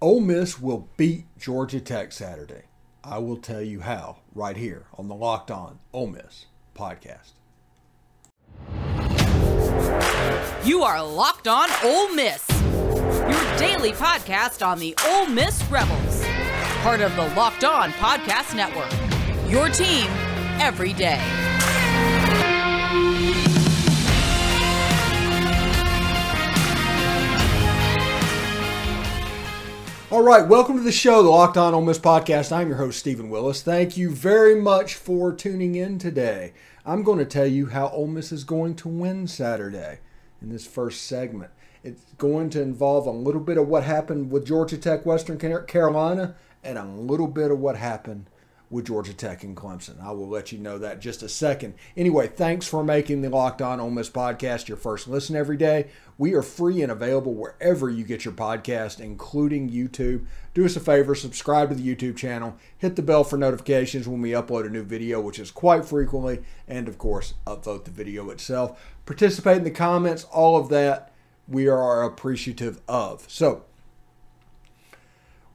Ole Miss will beat Georgia Tech Saturday. I will tell you how right here on the Locked On Ole Miss podcast. You are Locked On Ole Miss, your daily podcast on the Ole Miss Rebels, part of the Locked On Podcast Network. Your team every day. All right, welcome to the show, the Locked On Ole Miss podcast. I'm your host, Stephen Willis. Thank you very much for tuning in today. I'm going to tell you how Ole Miss is going to win Saturday in this first segment. It's going to involve a little bit of what happened with Georgia Tech, Western Carolina, and a little bit of what happened with Georgia Tech and Clemson. I will let you know that just a second. Anyway, thanks for making the Locked On Ole Miss podcast your first listen every day. We are free and available wherever you get your podcast, including YouTube. Do us a favor, subscribe to the YouTube channel, hit the bell for notifications when we upload a new video, which is quite frequently, and of course, upvote the video itself. Participate in the comments, all of that we are appreciative of. So,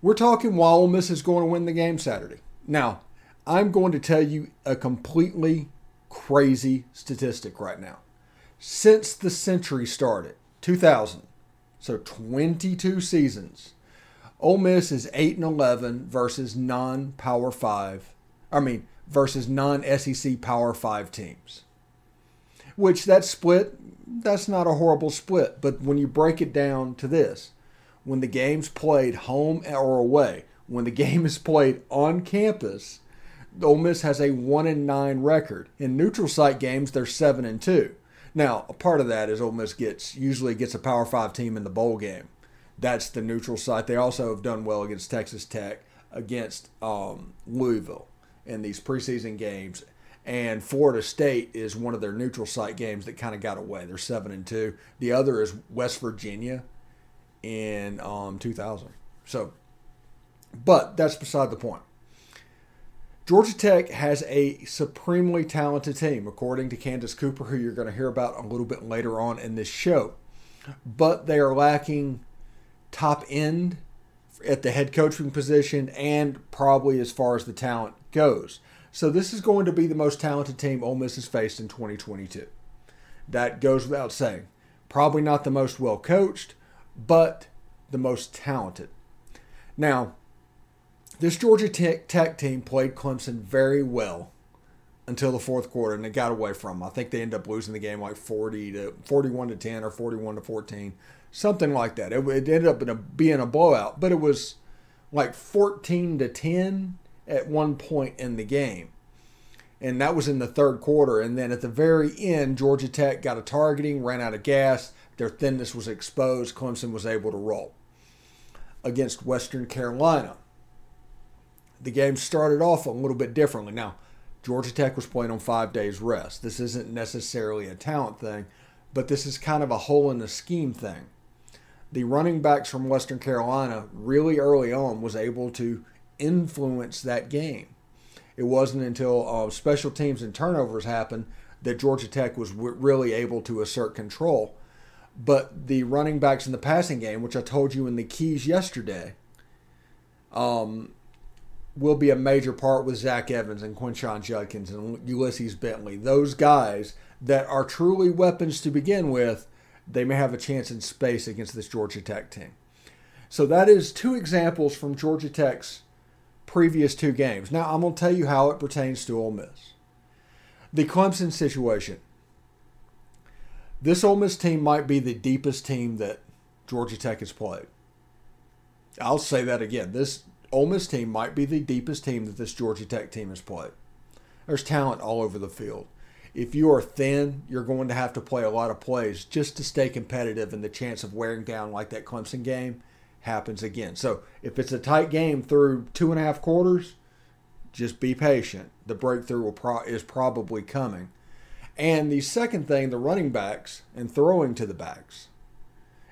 we're talking while Ole Miss is going to win the game Saturday. Now, I'm going to tell you a completely crazy statistic right now. Since the century started, 2000, so 22 seasons, Ole Miss is 8 and 11 versus non Power 5. I mean, versus non SEC Power 5 teams. Which that split, that's not a horrible split, but when you break it down to this, when the game's played home or away, when the game is played on campus, Ole Miss has a one and nine record. In neutral site games, they're seven and two. Now, a part of that is Ole Miss gets usually gets a Power Five team in the bowl game. That's the neutral site. They also have done well against Texas Tech, against um, Louisville in these preseason games. And Florida State is one of their neutral site games that kind of got away. They're seven and two. The other is West Virginia in um, 2000. So, but that's beside the point. Georgia Tech has a supremely talented team, according to Candace Cooper, who you're going to hear about a little bit later on in this show. But they are lacking top end at the head coaching position and probably as far as the talent goes. So this is going to be the most talented team Ole Miss has faced in 2022. That goes without saying. Probably not the most well coached, but the most talented. Now, this Georgia Tech, Tech team played Clemson very well until the fourth quarter, and they got away from them. I think they ended up losing the game like 40 to 41 to 10 or 41 to 14, something like that. It, it ended up in a, being a blowout, but it was like 14 to 10 at one point in the game. And that was in the third quarter. And then at the very end, Georgia Tech got a targeting, ran out of gas. Their thinness was exposed. Clemson was able to roll against Western Carolina the game started off a little bit differently. Now, Georgia Tech was playing on five days rest. This isn't necessarily a talent thing, but this is kind of a hole in the scheme thing. The running backs from Western Carolina really early on was able to influence that game. It wasn't until uh, special teams and turnovers happened that Georgia Tech was w- really able to assert control. But the running backs in the passing game, which I told you in the keys yesterday, um, will be a major part with Zach Evans and Quinshon Judkins and Ulysses Bentley. Those guys that are truly weapons to begin with, they may have a chance in space against this Georgia Tech team. So that is two examples from Georgia Tech's previous two games. Now I'm going to tell you how it pertains to Ole Miss. The Clemson situation. This Ole Miss team might be the deepest team that Georgia Tech has played. I'll say that again. This Ole Miss team might be the deepest team that this Georgia Tech team has played. There's talent all over the field. If you are thin, you're going to have to play a lot of plays just to stay competitive, and the chance of wearing down like that Clemson game happens again. So if it's a tight game through two and a half quarters, just be patient. The breakthrough pro- is probably coming. And the second thing, the running backs and throwing to the backs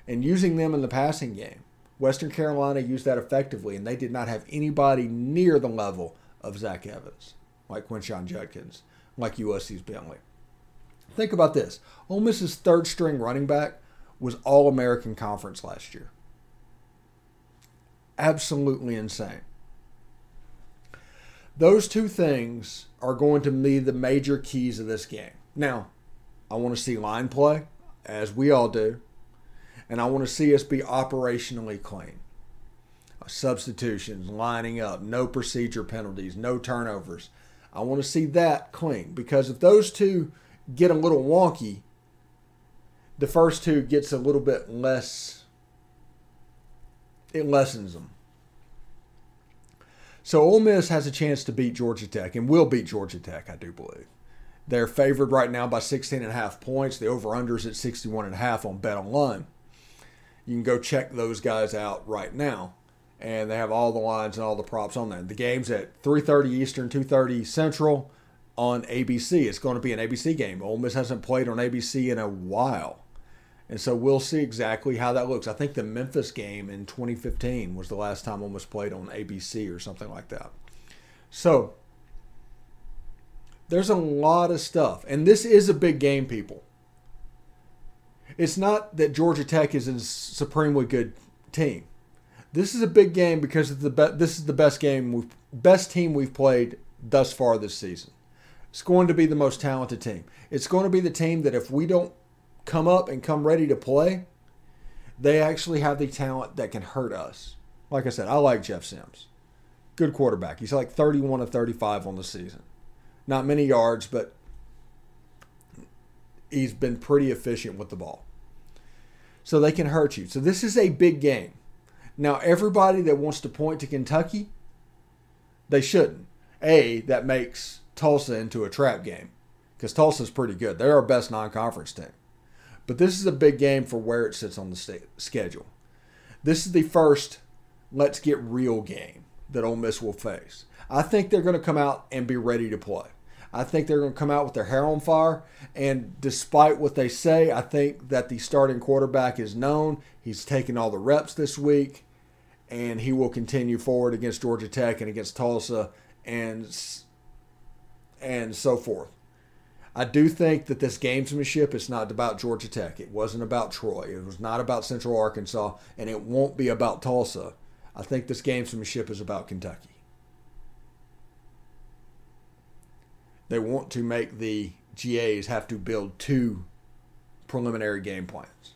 and using them in the passing game. Western Carolina used that effectively, and they did not have anybody near the level of Zach Evans, like Quinshon Judkins, like Ulysses Bentley. Think about this. Ole Miss's third string running back was All American Conference last year. absolutely insane. Those two things are going to be the major keys of this game. Now, I want to see line play, as we all do, and I want to see us be operationally clean. Substitutions, lining up, no procedure penalties, no turnovers. I want to see that clean because if those two get a little wonky, the first two gets a little bit less, it lessens them. So Ole Miss has a chance to beat Georgia Tech and will beat Georgia Tech, I do believe. They're favored right now by 16 and a half points. The over-under is at 61 and a half on Bet Online. You can go check those guys out right now. And they have all the lines and all the props on there. The game's at 3.30 Eastern, 2.30 Central on ABC. It's going to be an ABC game. Ole Miss hasn't played on ABC in a while. And so we'll see exactly how that looks. I think the Memphis game in 2015 was the last time Ole Miss played on ABC or something like that. So there's a lot of stuff. And this is a big game, people. It's not that Georgia Tech is a supremely good team. This is a big game because the be- this is the best game we've best team we've played thus far this season. It's going to be the most talented team. It's going to be the team that if we don't come up and come ready to play, they actually have the talent that can hurt us. Like I said, I like Jeff Sims. Good quarterback. He's like 31 to 35 on the season. Not many yards, but he's been pretty efficient with the ball. So they can hurt you. So this is a big game. Now, everybody that wants to point to Kentucky, they shouldn't. A, that makes Tulsa into a trap game because Tulsa's pretty good. They're our best non conference team. But this is a big game for where it sits on the st- schedule. This is the first let's get real game that Ole Miss will face. I think they're going to come out and be ready to play. I think they're going to come out with their hair on fire. And despite what they say, I think that the starting quarterback is known. He's taken all the reps this week, and he will continue forward against Georgia Tech and against Tulsa and and so forth. I do think that this gamesmanship is not about Georgia Tech. It wasn't about Troy. It was not about Central Arkansas, and it won't be about Tulsa. I think this gamesmanship is about Kentucky. They want to make the GAs have to build two preliminary game plans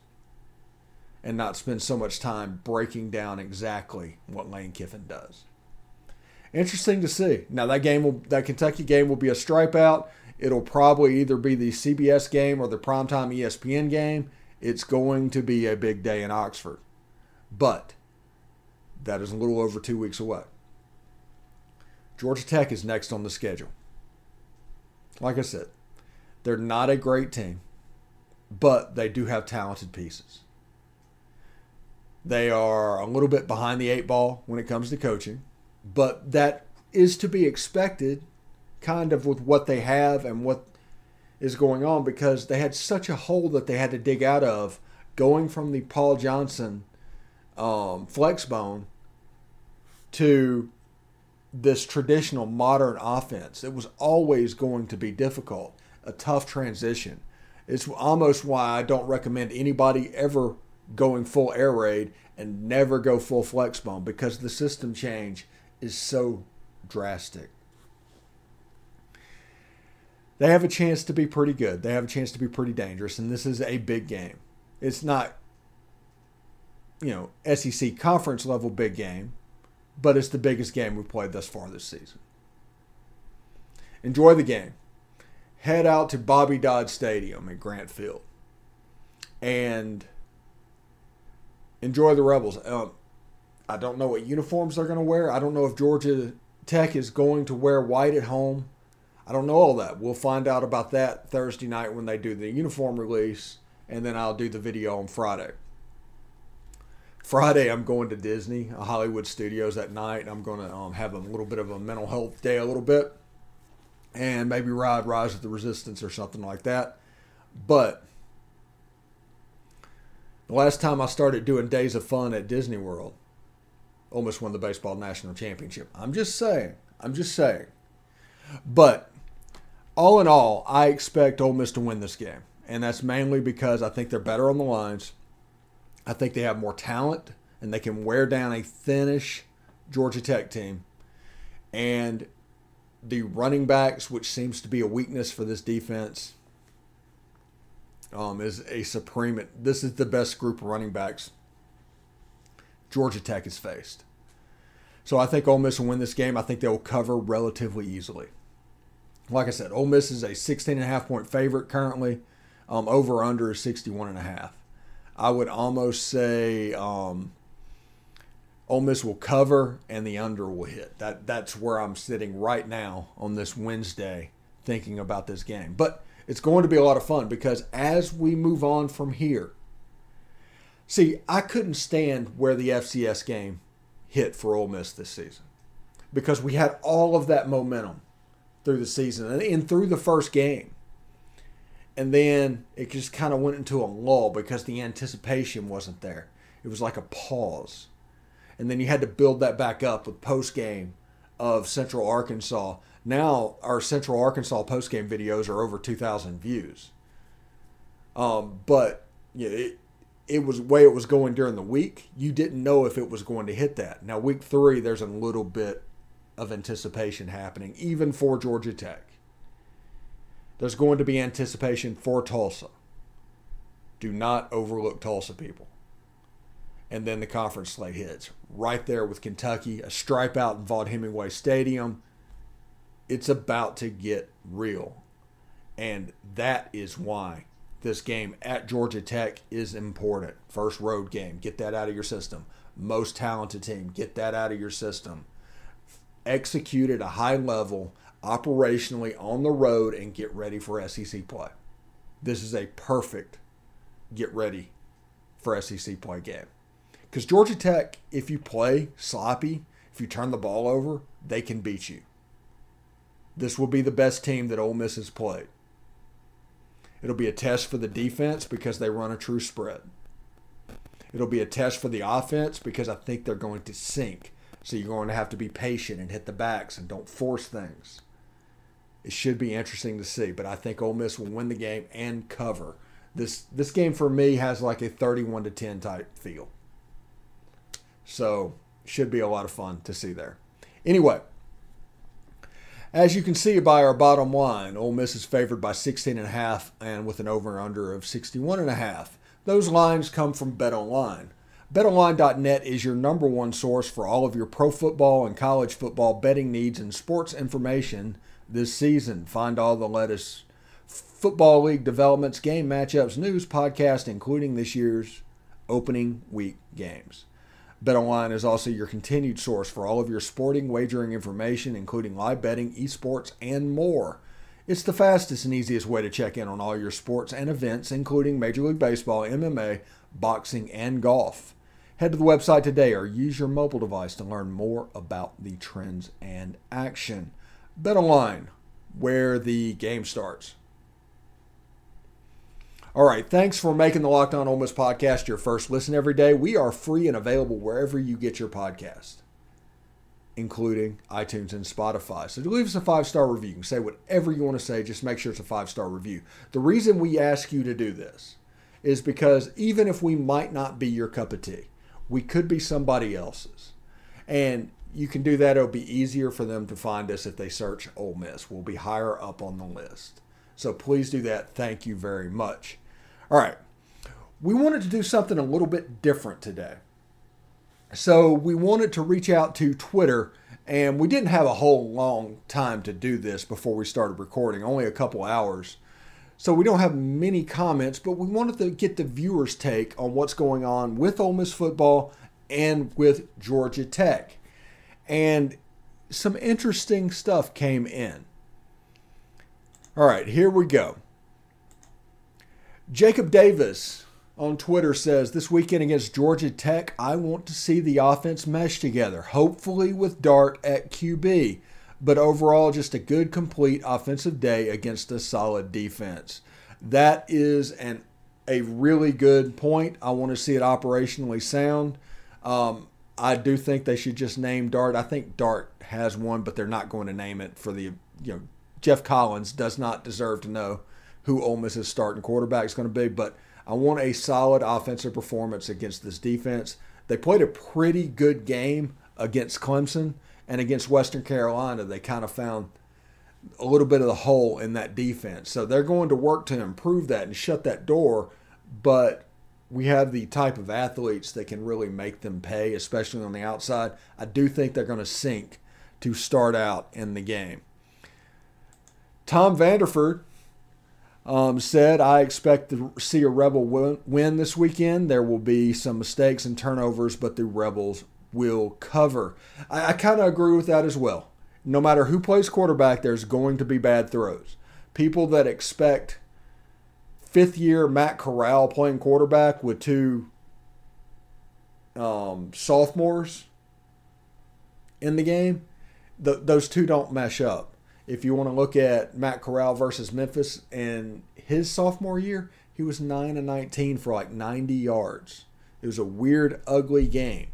and not spend so much time breaking down exactly what Lane Kiffin does. Interesting to see. Now that game will that Kentucky game will be a stripe out. It'll probably either be the CBS game or the primetime ESPN game. It's going to be a big day in Oxford. But that is a little over two weeks away. Georgia Tech is next on the schedule. Like I said, they're not a great team, but they do have talented pieces. They are a little bit behind the eight ball when it comes to coaching, but that is to be expected kind of with what they have and what is going on because they had such a hole that they had to dig out of going from the Paul Johnson um, flex bone to this traditional modern offense. It was always going to be difficult, a tough transition. It's almost why I don't recommend anybody ever going full air raid and never go full flex bone because the system change is so drastic they have a chance to be pretty good. They have a chance to be pretty dangerous, and this is a big game. It's not, you know, SEC conference level big game, but it's the biggest game we've played thus far this season. Enjoy the game. Head out to Bobby Dodd Stadium in Grant Field and enjoy the Rebels. Um, I don't know what uniforms they're going to wear. I don't know if Georgia Tech is going to wear white at home. I don't know all that. We'll find out about that Thursday night when they do the uniform release, and then I'll do the video on Friday. Friday, I'm going to Disney, Hollywood Studios at night. I'm going to um, have a little bit of a mental health day, a little bit, and maybe ride Rise of the Resistance or something like that. But the last time I started doing days of fun at Disney World, almost won the baseball national championship. I'm just saying. I'm just saying. But all in all, I expect Ole Miss to win this game. And that's mainly because I think they're better on the lines. I think they have more talent and they can wear down a thinnish Georgia Tech team. And the running backs, which seems to be a weakness for this defense, um, is a supreme. This is the best group of running backs Georgia Tech has faced. So I think Ole Miss will win this game. I think they'll cover relatively easily. Like I said, Ole Miss is a 16 and a half point favorite currently. Um, over under is 61 and a half. I would almost say um, Ole Miss will cover and the under will hit. That that's where I'm sitting right now on this Wednesday, thinking about this game. But it's going to be a lot of fun because as we move on from here, see, I couldn't stand where the FCS game hit for Ole Miss this season because we had all of that momentum through the season and, through the first game. And then it just kind of went into a lull because the anticipation wasn't there. It was like a pause. And then you had to build that back up with post game of Central Arkansas. Now our Central Arkansas post game videos are over 2,000 views. Um, but yeah, it, it was way it was going during the week. You didn't know if it was going to hit that. Now week three, there's a little bit of anticipation happening, even for Georgia Tech. There's going to be anticipation for Tulsa. Do not overlook Tulsa, people. And then the conference slate hits right there with Kentucky, a stripe out in Vaught Hemingway Stadium. It's about to get real. And that is why this game at Georgia Tech is important. First road game, get that out of your system. Most talented team, get that out of your system. Execute at a high level, operationally on the road, and get ready for SEC play. This is a perfect get ready for SEC play game. Because Georgia Tech, if you play sloppy, if you turn the ball over, they can beat you. This will be the best team that Ole Miss has played. It'll be a test for the defense because they run a true spread. It'll be a test for the offense because I think they're going to sink. So you're going to have to be patient and hit the backs and don't force things. It should be interesting to see, but I think Ole Miss will win the game and cover. This this game for me has like a 31 to 10 type feel. So should be a lot of fun to see there. Anyway, as you can see by our bottom line, Ole Miss is favored by 16 and a half and with an over and under of 61 and a half. Those lines come from BetOnline. BetOnline.net is your number one source for all of your pro football and college football betting needs and sports information this season. Find all the latest football league developments, game matchups, news, podcast, including this year's opening week games. BetOnline is also your continued source for all of your sporting wagering information, including live betting, esports, and more. It's the fastest and easiest way to check in on all your sports and events, including Major League Baseball, MMA, boxing, and golf. Head to the website today or use your mobile device to learn more about the trends and action. BetOnline, where the game starts. All right, thanks for making the Locked On Ole Miss podcast your first listen every day. We are free and available wherever you get your podcast, including iTunes and Spotify. So leave us a five star review. You can say whatever you want to say, just make sure it's a five star review. The reason we ask you to do this is because even if we might not be your cup of tea, we could be somebody else's. And you can do that. It'll be easier for them to find us if they search Ole Miss. We'll be higher up on the list. So please do that. Thank you very much. All right. We wanted to do something a little bit different today. So we wanted to reach out to Twitter, and we didn't have a whole long time to do this before we started recording, only a couple hours. So we don't have many comments, but we wanted to get the viewers' take on what's going on with Ole Miss football and with Georgia Tech. And some interesting stuff came in. All right, here we go. Jacob Davis on Twitter says this weekend against Georgia Tech, I want to see the offense mesh together, hopefully with Dart at QB. But overall, just a good, complete offensive day against a solid defense. That is an a really good point. I want to see it operationally sound. Um, I do think they should just name Dart. I think Dart has one, but they're not going to name it for the you know Geoff Collins does not deserve to know who Ole Miss's starting quarterback is going to be, but I want a solid offensive performance against this defense. They played a pretty good game against Clemson and against Western Carolina. They kind of found a little bit of the hole in that defense. So they're going to work to improve that and shut that door. But we have the type of athletes that can really make them pay, especially on the outside. I do think they're going to sink to start out in the game. Tom Vanderford um, said, I expect to see a Rebel win, this weekend. There will be some mistakes and turnovers, but the Rebels will cover. I, I kind of agree with that as well. No matter who plays quarterback, there's going to be bad throws. People that expect fifth year Matt Corral playing quarterback with two um, sophomores in the game, the, those two don't mesh up if you want to look at Matt Corral versus Memphis in his sophomore year, he was 9 and 19 for like 90 yards. It was a weird, ugly game.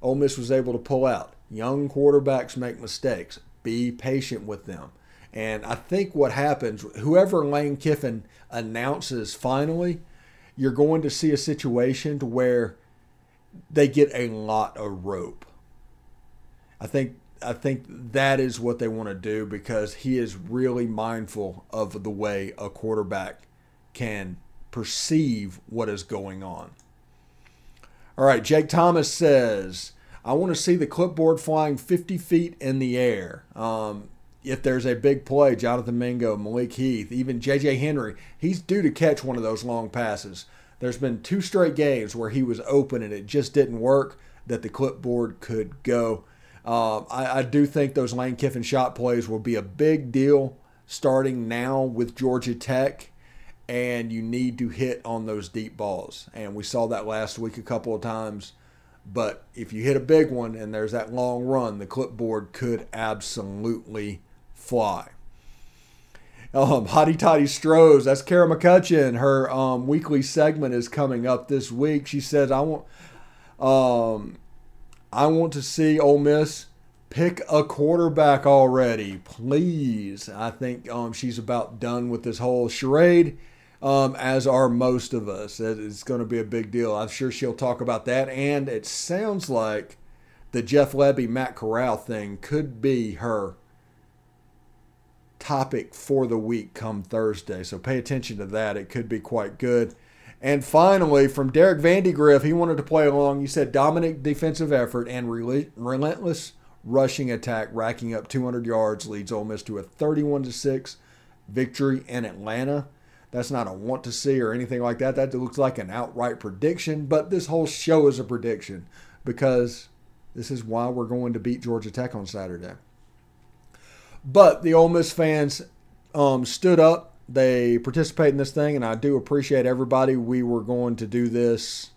Ole Miss was able to pull out. Young quarterbacks make mistakes. Be patient with them. And I think what happens, whoever Lane Kiffin announces finally, you're going to see a situation to where they get a lot of rope. I think I think that is what they want to do because he is really mindful of the way a quarterback can perceive what is going on. All right, Jake Thomas says, I want to see the clipboard flying 50 feet in the air. Um, if there's a big play, Jonathan Mingo, Malik Heath, even JJ Henry, he's due to catch one of those long passes. There's been two straight games where he was open and it just didn't work that the clipboard could go. Uh, I, I, do think those Lane Kiffin shot plays will be a big deal starting now with Georgia Tech, and you need to hit on those deep balls. And we saw that last week a couple of times. But if you hit a big one and there's that long run, the clipboard could absolutely fly. Um, Hottie Toddy Strohs, that's Kara McCutcheon. Her um, weekly segment is coming up this week. She says, I want. Um, I want to see Ole Miss pick a quarterback already, please. I think um, she's about done with this whole charade, um, as are most of us. It's going to be a big deal. I'm sure she'll talk about that. And it sounds like the Jeff Lebby, Matt Corral thing could be her topic for the week come Thursday. So pay attention to that. It could be quite good. And finally, from Derek Vandegrift, he wanted to play along. You said dominant defensive effort and relentless rushing attack, racking up 200 yards, leads Ole Miss to a 31 6 victory in Atlanta. That's not a want to see or anything like that. That looks like an outright prediction, but this whole show is a prediction because this is why we're going to beat Georgia Tech on Saturday. But the Ole Miss fans um, stood up they participate in this thing, and I do appreciate everybody. We were going to do this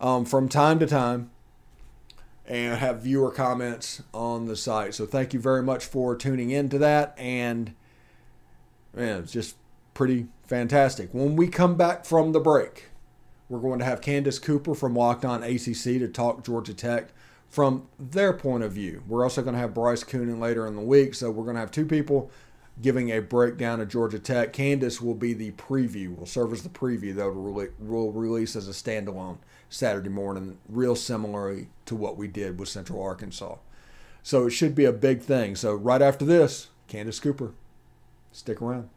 um, from time to time and have viewer comments on the site. So thank you very much for tuning into that, and man, it's just pretty fantastic. When we come back from the break, we're going to have Candace Cooper from Locked On ACC to talk Georgia Tech from their point of view. We're also going to have Bryce Coonan later in the week, so we're going to have two people giving a breakdown of Georgia Tech. Candace will be the preview, will serve as the preview, though, will release as a standalone Saturday morning, real similarly to what we did with Central Arkansas. So it should be a big thing. So right after this, Candace Cooper. Stick around.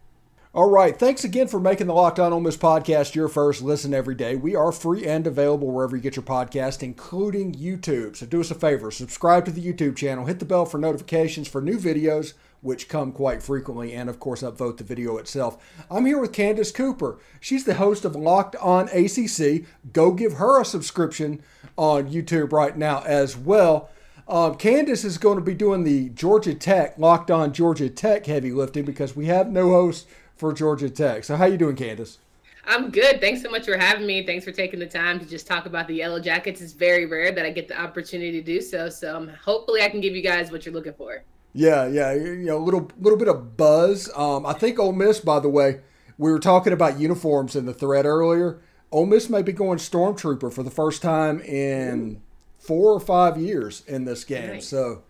All right. Thanks again for making the Locked On Ole Miss podcast your first listen every day. We are free and available wherever you get your podcast, including YouTube. So do us a favor subscribe to the YouTube channel, hit the bell for notifications for new videos which come quite frequently, and of course, upvote the video itself. I'm here with Candace Cooper. She's the host of Locked On ACC. Go give her a subscription on YouTube right now as well. Um, Candace is going to be doing the Georgia Tech Locked On Georgia Tech heavy lifting because we have no host for Georgia Tech. So how you doing, Candace? I'm good. Thanks so much for having me. Thanks for taking the time to just talk about the Yellow Jackets. It's very rare that I get the opportunity to do so. So um, hopefully I can give you guys what you're looking for. Yeah, yeah, you know, a little little bit of buzz. Um, I think Ole Miss, by the way, we were talking about uniforms in the thread earlier. Ole Miss may be going stormtrooper for the first time in four or five years in this game. Nice. So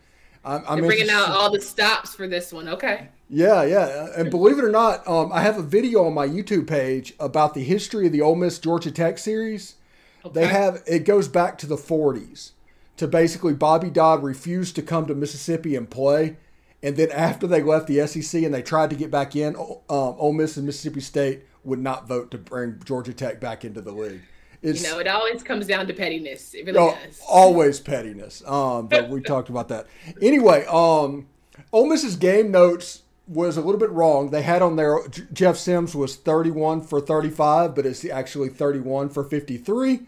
I'm, I'm bringing out all the stops for this one. Okay. Yeah, yeah, and believe it or not, um, I have a video on my YouTube page about the history of the Ole Miss Georgia Tech series. Okay. They have it goes back to the 40s to basically Bobby Dodd refused to come to Mississippi and play. And then after they left the SEC and they tried to get back in, um, Ole Miss and Mississippi State would not vote to bring Georgia Tech back into the league. It's, you know, it always comes down to pettiness. It really oh, does. Always pettiness. Um, but we talked about that. Anyway, um, Ole Miss's game notes was a little bit wrong. They had on there Jeff Sims was 31 for 35, but it's actually 31 for 53.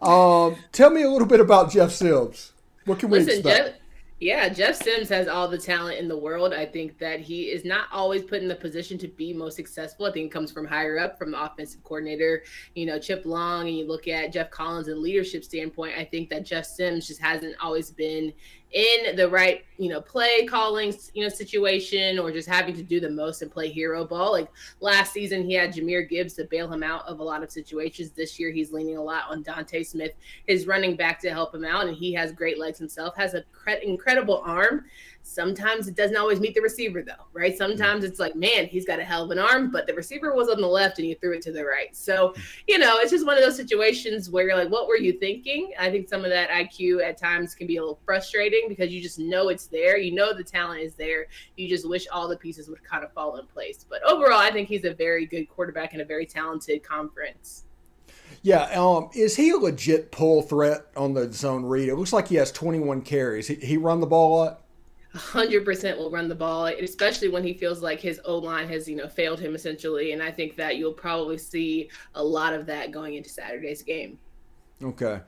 Um, tell me a little bit about Jeff Sims. What can we Listen, expect? Jeff, yeah, Jeff Sims has all the talent in the world. I think that he is not always put in the position to be most successful. I think it comes from higher up, from the offensive coordinator, you know, Chip Long, and you look at Geoff Collins and leadership standpoint. I think that Jeff Sims just hasn't always been in the right, you know, play calling, you know, situation or just having to do the most and play hero ball. Like last season, he had Jahmyr Gibbs to bail him out of a lot of situations. This year, he's leaning a lot on Dontae Smith, his running back to help him out. And he has great legs himself, has an incredible arm. Sometimes it doesn't always meet the receiver, though, right? Mm. Sometimes it's like, man, he's got a hell of an arm, but the receiver was on the left and you threw it to the right. So, mm. you know, it's just one of those situations where you're like, what were you thinking? I think some of that IQ at times can be a little frustrating because you just know it's there. You know the talent is there. You just wish all the pieces would kind of fall in place. But overall, I think he's a very good quarterback in a very talented conference. Yeah, um, is he a legit pull threat on the zone read? It looks like he has 21 carries. He, he run the ball a lot? 100% will run the ball, especially when he feels like his O line has, you know, failed him essentially. And I think that you'll probably see a lot of that going into Saturday's game. Okay.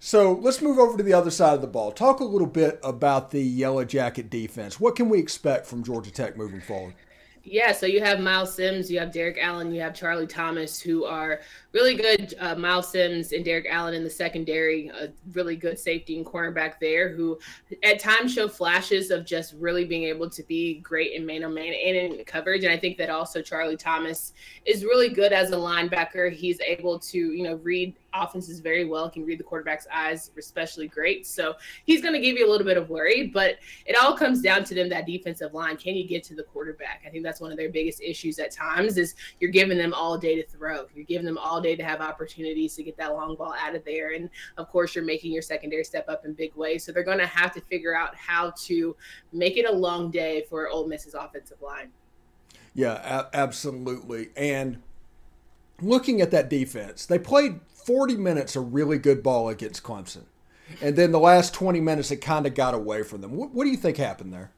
So let's move over to the other side of the ball. Talk a little bit about the Yellow Jacket defense. What can we expect from Georgia Tech moving forward? Yeah, so you have Myles Sims, you have Derrik Allen, you have Charlie Thomas, who are really good. Uh, Myles Sims and Derrik Allen in the secondary, a really good safety and cornerback there, who at times show flashes of just really being able to be great in man on man and in coverage. And I think that also Charlie Thomas is really good as a linebacker. He's able to, you know, read offenses very well, can read the quarterback's eyes especially great. So he's going to give you a little bit of worry, but it all comes down to them that defensive line. Can you get to the quarterback? I think that's one of their biggest issues at times is you're giving them all day to throw. You're giving them all day to have opportunities to get that long ball out of there. And of course, you're making your secondary step up in big ways. So they're going to have to figure out how to make it a long day for Ole Miss's offensive line. Yeah, a- absolutely. And looking at that defense, they played 40 minutes of really good ball against Clemson. And then the last 20 minutes, it kind of got away from them. What, what do you think happened there?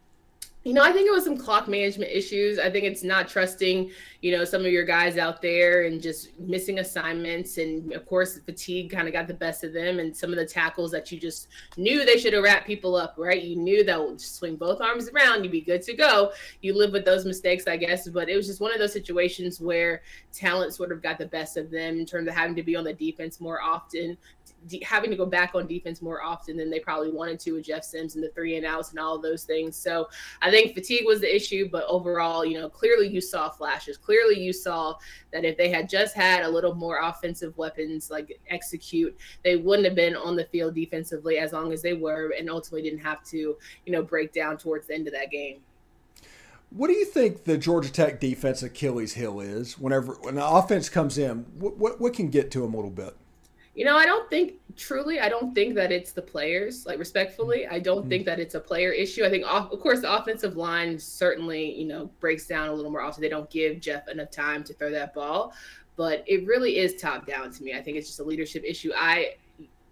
You know, I think it was some clock management issues. I think it's not trusting, you know, some of your guys out there and just missing assignments. And of course, fatigue kind of got the best of them. And some of the tackles that you just knew they should have wrapped people up, right? You knew that would swing both arms around, you'd be good to go. You live with those mistakes, I guess. But it was just one of those situations where talent sort of got the best of them in terms of having to be on the defense more often, de- having to go back on defense more often than they probably wanted to with Jeff Sims and the three and outs and all of those things. So I think fatigue was the issue, but overall, you know, clearly you saw flashes. Clearly you saw that if they had just had a little more offensive weapons, like execute, they wouldn't have been on the field defensively as long as they were, and ultimately didn't have to, you know, break down towards the end of that game. What do you think the Georgia Tech defense Achilles heel is? Whenever when the offense comes in, what, what, what can get to them a little bit? You know, I don't think truly, I don't think that it's the players. Like respectfully, I don't mm-hmm. think that it's a player issue. I think, of course, the offensive line certainly, you know, breaks down a little more often. They don't give Jeff enough time to throw that ball, but it really is top down to me. I think it's just a leadership issue. I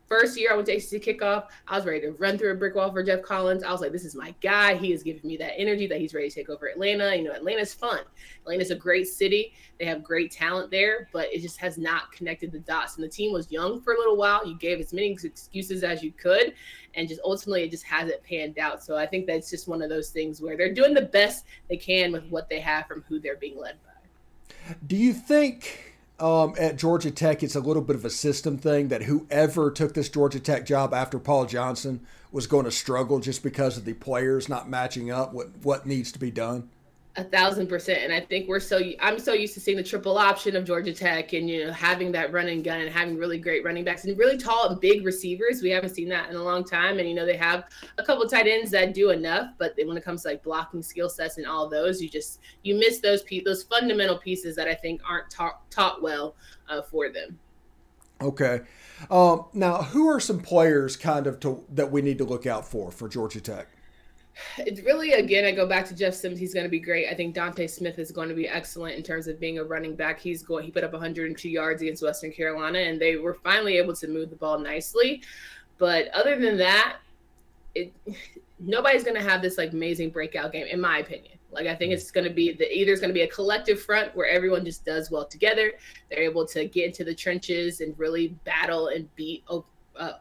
First year I went to ACC kickoff, I was ready to run through a brick wall for Geoff Collins. I was like, this is my guy. He is giving me that energy that he's ready to take over Atlanta. You know, Atlanta's fun. Atlanta's a great city. They have great talent there, but it just has not connected the dots. And the team was young for a little while. You gave as many excuses as you could, and just ultimately it just hasn't panned out. So I think that's just one of those things where they're doing the best they can with what they have from who they're being led by. Do you think um, at Georgia Tech, it's a little bit of a system thing that whoever took this Georgia Tech job after Paul Johnson was going to struggle just because of the players not matching up what what needs to be done a thousand percent and i think we're so i'm so used to seeing the triple option of georgia tech and you know having that running gun and having really great running backs and really tall and big receivers we haven't seen that in a long time and you know they have a couple tight ends that do enough but when it comes to like blocking skill sets and all those you just you miss those pe- those fundamental pieces that i think aren't taught taught well uh, for them Okay. Um, now, who are some players kind of to, that we need to look out for for Georgia Tech? It's really again, I go back to Jeff Sims. He's going to be great. I think Dontae Smith is going to be excellent in terms of being a running back. He's going. He put up 102 yards against Western Carolina, and they were finally able to move the ball nicely. But other than that, it nobody's going to have this like amazing breakout game, in my opinion. Like I think it's going to be the either it's going to be a collective front where everyone just does well together. They're able to get into the trenches and really battle and beat uh,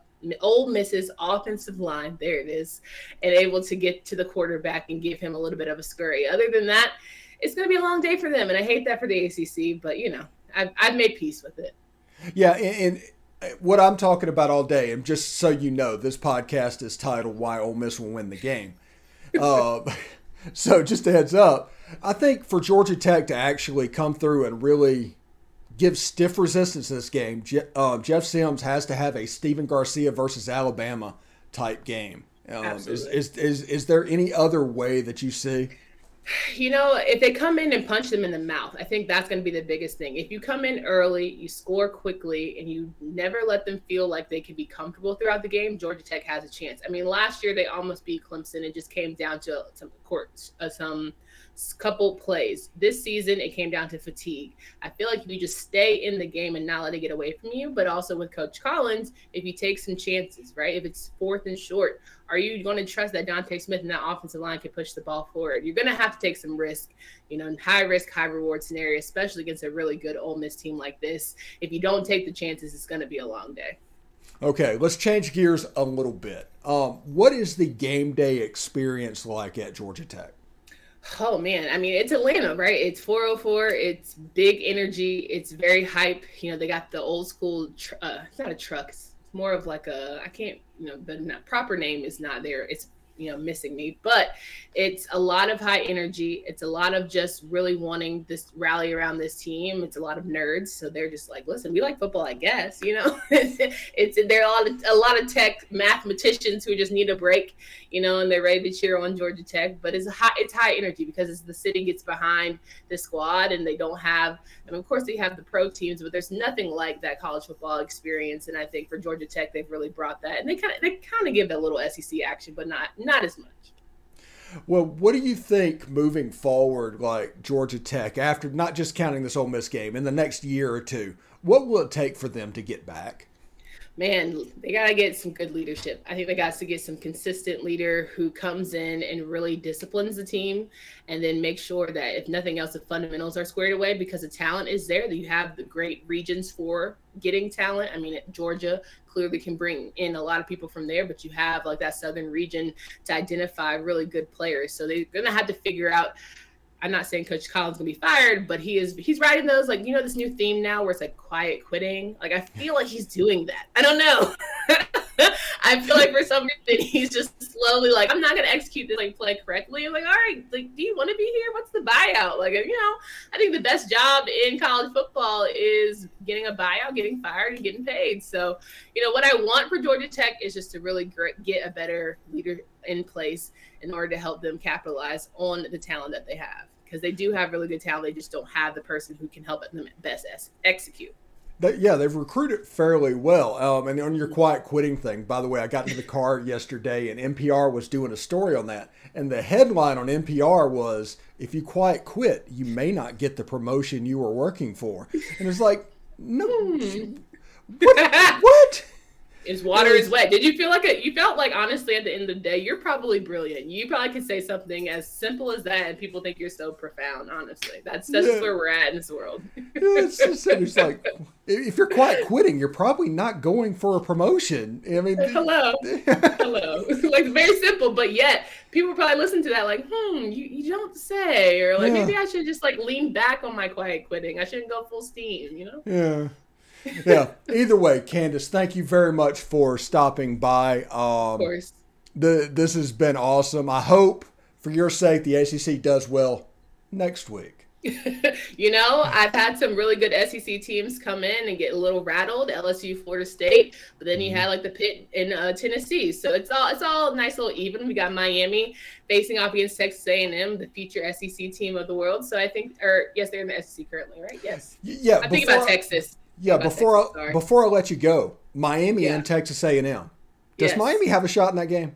Ole Miss's offensive line. There it is, and able to get to the quarterback and give him a little bit of a scurry. Other than that, it's going to be a long day for them, and I hate that for the ACC. But you know, I've, I've made peace with it. Yeah, and, and what I'm talking about all day, and just so you know, this podcast is titled "Why Ole Miss Will Win the Game." uh, so just a heads up. I think for Georgia Tech to actually come through and really give stiff resistance to this game, uh, Jeff Sims has to have a Stephen Garcia versus Alabama type game. Um, is, is, is, is there any other way that you see? You know, if they come in and punch them in the mouth, I think that's going to be the biggest thing. If you come in early, you score quickly, and you never let them feel like they can be comfortable throughout the game, Georgia Tech has a chance. I mean, last year they almost beat Clemson. And it just came down to some court, uh, some couple plays. This season, it came down to fatigue. I feel like if you just stay in the game and not let it get away from you, but also with Coach Collins, if you take some chances, right? If it's fourth and short, are you going to trust that Dontae Smith and that offensive line can push the ball forward? You're going to have to take some risk, you know, high risk, high reward scenario, especially against a really good Ole Miss team like this. If you don't take the chances, it's going to be a long day. Okay, let's change gears a little bit. Um, what is the game day experience like at Georgia Tech? Oh man, I mean it's Atlanta, right? It's 404. It's big energy. It's very hype. You know, they got the old school. Tr- uh, it's not a truck. It's more of like a. I can't. You know, the proper name is not there. It's you know missing me. But it's a lot of high energy. It's a lot of just really wanting this rally around this team. It's a lot of nerds. So they're just like listen we like football i guess you know? It's there are a lot of a lot of tech mathematicians who just need a break you know and they're ready to cheer on georgia tech. But it's high it's high energy because it's the city gets behind the squad and they don't have I mean, of course they have the pro teams but there's nothing like that college football experience. And i think for georgia tech they've really brought that. And they kind of they kind of give that little sec action but not not as much. Well, what do you think moving forward, like Georgia Tech, after not just counting this Ole Miss game, in the next year or two, what will it take for them to get back? Man, they got to get some good leadership. I think they got to get some consistent leader who comes in and really disciplines the team and then make sure that if nothing else, the fundamentals are squared away because the talent is there. You have the great regions for getting talent. I mean, Georgia clearly can bring in a lot of people from there, but you have like that southern region to identify really good players. So they're going to have to figure out I'm not saying Coach Collins gonna be fired, but he is he's writing those like you know this new theme now where it's like quiet quitting. Like I feel like he's doing that. I don't know. I feel like for some reason he's just slowly like I'm not gonna execute this like play correctly. I'm like, all right, like do you want to be here? What's the buyout? Like you know, I think the best job in college football is getting a buyout, getting fired, and getting paid. So you know what I want for Georgia Tech is just to really get a better leader in place in order to help them capitalize on the talent that they have because they do have really good talent. They just don't have the person who can help them best execute. But yeah, they've recruited fairly well. Um, and on your quiet quitting thing, by the way, I got into the car yesterday and NPR was doing a story on that. And the headline on NPR was If you quiet quit, you may not get the promotion you were working for. And it's like, no. Hmm. What? what? is water is wet. Did you feel like it? You felt like honestly at the end of the day, you're probably brilliant. You probably could say something as simple as that, and people think you're so profound. Honestly, that's that's yeah. where we're at in this world. yeah, it's, just, it's like if you're quiet quitting, you're probably not going for a promotion. I mean, hello, hello. like very simple, but yet people probably listen to that like, hmm, you, you don't say, or like yeah. maybe I should just like lean back on my quiet quitting. I shouldn't go full steam, you know? Yeah yeah. Either way, Candace, thank you very much for stopping by. Um, of course. The, this has been awesome. I hope, for your sake, the ACC does well next week. you know, I've had some really good SEC teams come in and get a little rattled. LSU, Florida State, but then you mm-hmm. had like the Pitt in uh, Tennessee. So it's all it's all nice little even. We got Miami facing off against Texas A&M, the future SEC team of the world. So I think, or yes, they're in the SEC currently, right? Yes. Yeah. I think about Texas Yeah, before Texas, I, before I let you go, Miami yeah. and Texas A and M. Does yes. Miami have a shot in that game?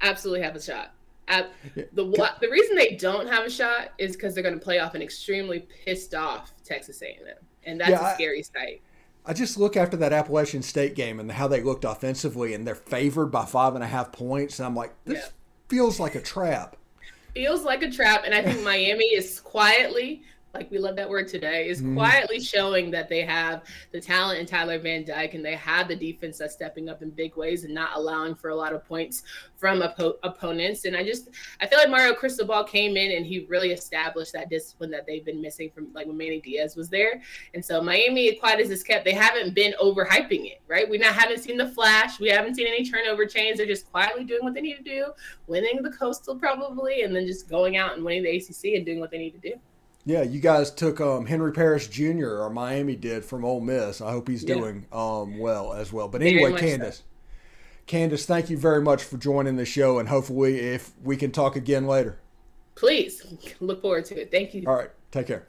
Absolutely have a shot. At the the reason they don't have a shot is because they're going to play off an extremely pissed off Texas A&M, and that's yeah, a scary I, sight. I just look after that Appalachian State game and how they looked offensively, and they're favored by five and a half points, and I'm like, this yeah. feels like a trap. Feels like a trap, and I think Miami is quietly like we love that word today, is mm. quietly showing that they have the talent in Tyler Van Dyke and they have the defense that's stepping up in big ways and not allowing for a lot of points from oppo- opponents. And I just I feel like Mario Cristobal came in and he really established that discipline that they've been missing from like when Manny Diaz was there. And so Miami, quiet as it's kept, they haven't been overhyping it, right? We not haven't seen the flash, we haven't seen any turnover chains. They're just quietly doing what they need to do, winning the coastal probably, and then just going out and winning the ACC and doing what they need to do. Yeah, you guys took um, Henry Parrish Jr. or Miami did from Ole Miss. I hope he's yeah. doing um, well as well. But anyway, Candace, so. Candace, thank you very much for joining the show, and hopefully, if we can talk again later. Please, look forward to it. Thank you. All right, take care.